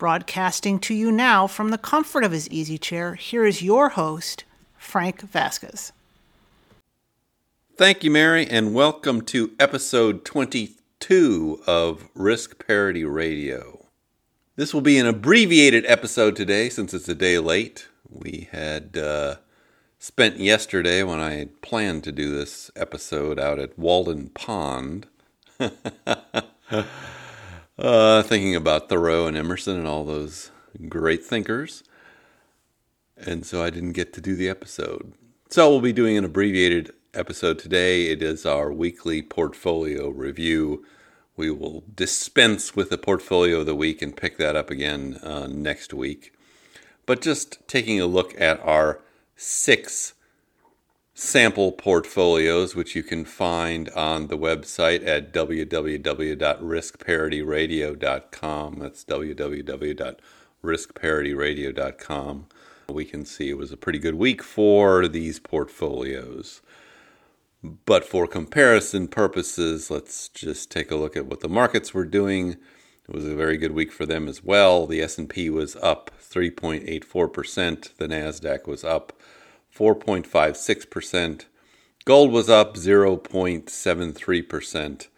Broadcasting to you now from the comfort of his easy chair, here is your host, Frank Vasquez. Thank you, Mary, and welcome to episode 22 of Risk Parity Radio. This will be an abbreviated episode today since it's a day late. We had uh, spent yesterday when I had planned to do this episode out at Walden Pond. Uh, thinking about Thoreau and Emerson and all those great thinkers. And so I didn't get to do the episode. So we'll be doing an abbreviated episode today. It is our weekly portfolio review. We will dispense with the portfolio of the week and pick that up again uh, next week. But just taking a look at our six sample portfolios, which you can find on the website at www.riskparityradio.com. That's www.riskparityradio.com. We can see it was a pretty good week for these portfolios. But for comparison purposes, let's just take a look at what the markets were doing. It was a very good week for them as well. The S&P was up 3.84%, the Nasdaq was up 4.56%. Gold was up 0.73%,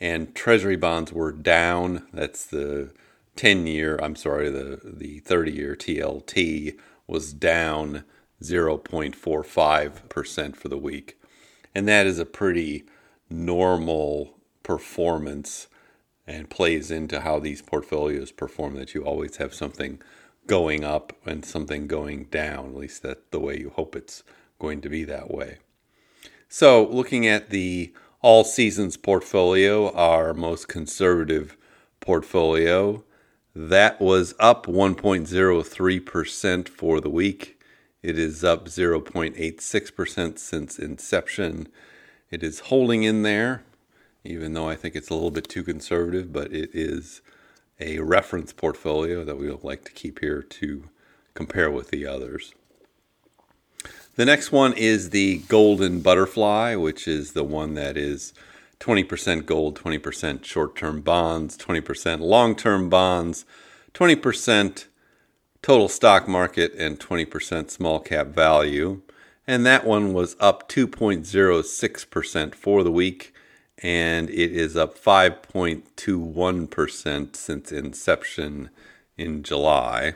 and Treasury bonds were down. That's the 10 year, I'm sorry, the, the 30 year TLT was down 0.45% for the week. And that is a pretty normal performance and plays into how these portfolios perform that you always have something going up and something going down. At least that's the way you hope it's going to be that way. So, looking at the all seasons portfolio, our most conservative portfolio, that was up 1.03% for the week. It is up 0.86% since inception. It is holding in there, even though I think it's a little bit too conservative, but it is a reference portfolio that we would like to keep here to compare with the others. The next one is the Golden Butterfly, which is the one that is 20% gold, 20% short term bonds, 20% long term bonds, 20% total stock market, and 20% small cap value. And that one was up 2.06% for the week and it is up 5.21% since inception in July.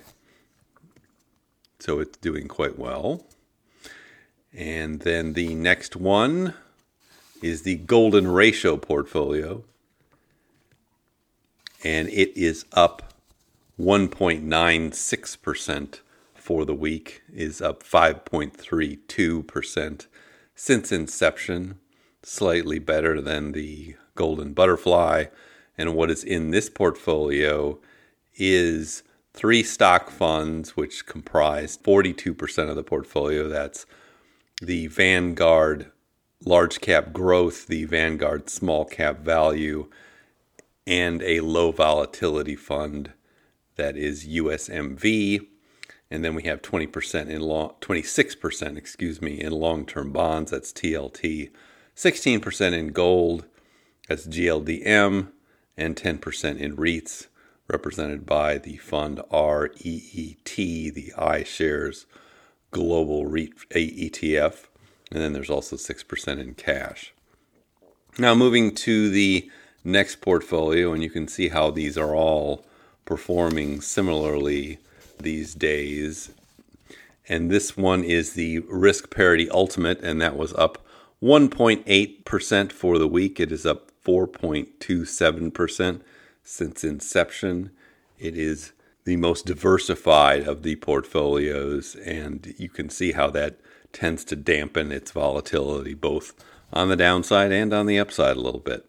So it's doing quite well. And then the next one is the Golden Ratio portfolio. And it is up 1.96% for the week, is up 5.32% since inception slightly better than the golden butterfly. And what is in this portfolio is three stock funds, which comprise 42% of the portfolio. That's the Vanguard Large Cap Growth, the Vanguard Small Cap Value, and a low volatility fund that is USMV. And then we have 20% in long, 26%, excuse me, in long-term bonds. That's TLT. 16% in gold, that's GLDM, and 10% in REITs, represented by the fund REET, the iShares Global REIT ETF. And then there's also 6% in cash. Now, moving to the next portfolio, and you can see how these are all performing similarly these days. And this one is the Risk Parity Ultimate, and that was up 1.8% for the week. It is up 4.27% since inception. It is the most diversified of the portfolios, and you can see how that tends to dampen its volatility both on the downside and on the upside a little bit.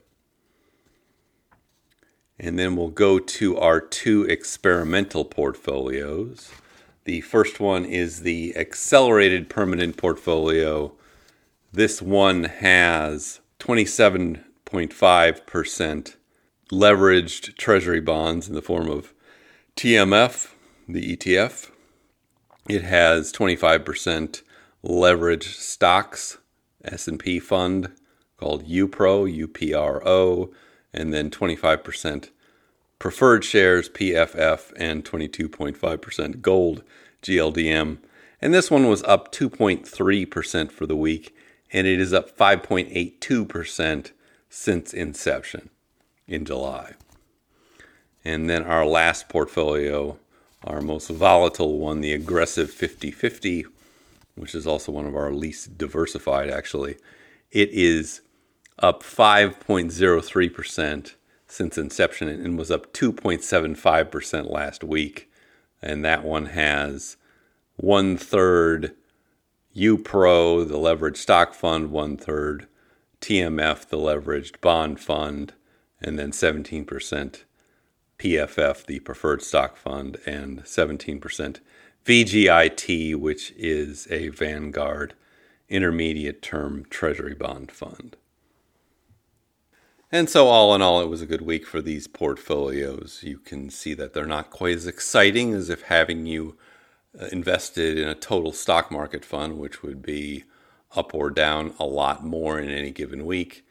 And then we'll go to our two experimental portfolios. The first one is the accelerated permanent portfolio. This one has 27.5% leveraged treasury bonds in the form of TMF, the ETF. It has 25% leveraged stocks, S&P fund called UPRO, UPRO, and then 25% preferred shares, PFF, and 22.5% gold, GLDM. And this one was up 2.3% for the week, and it is up 5.82% since inception in July. And then our last portfolio, our most volatile one, the aggressive 50 50, which is also one of our least diversified, actually. It is up 5.03% since inception and was up 2.75% last week. And that one has one third UPRO, the leveraged stock fund, one third TMF, the leveraged bond fund, and then 17% PFF, the preferred stock fund, and 17% VGIT, which is a Vanguard intermediate term treasury bond fund. And so, all in all, it was a good week for these portfolios. You can see that they're not quite as exciting as if having you Uh, invested in a total stock market fund, which would be up or down a lot more in any given week.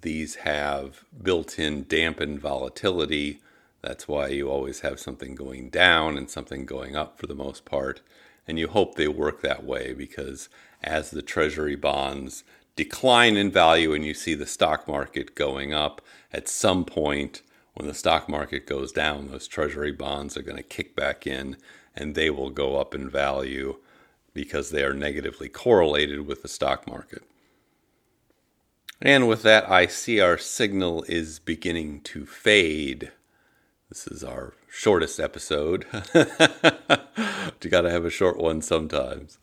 These have built in dampened volatility. That's why you always have something going down and something going up for the most part. And you hope they work that way because as the treasury bonds decline in value and you see the stock market going up, at some point when the stock market goes down, those treasury bonds are going to kick back in and they will go up in value because they are negatively correlated with the stock market. And with that, I see our signal is beginning to fade. This is our shortest episode. you got to have a short one sometimes.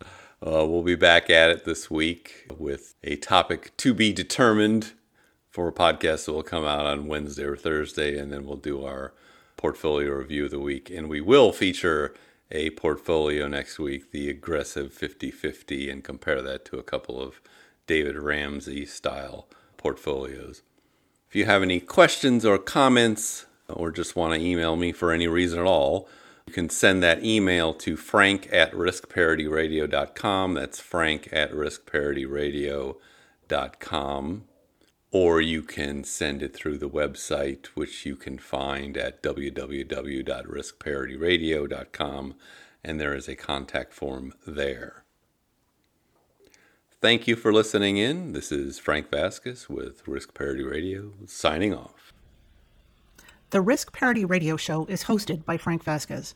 Uh, we'll be back at it this week with a topic to be determined for a podcast that will come out on Wednesday or Thursday, and then we'll do our portfolio review of the week. And we will feature a portfolio next week, the aggressive 50 50, and compare that to a couple of David Ramsey style portfolios. If you have any questions or comments, or just want to email me for any reason at all, you can send that email to frank at riskparityradio.com. That's frank at riskparityradio.com. Or you can send it through the website, which you can find at www.riskparityradio.com. And there is a contact form there. Thank you for listening in. This is Frank Vasquez with Risk Parity Radio signing off. The Risk Parity Radio Show is hosted by Frank Vasquez.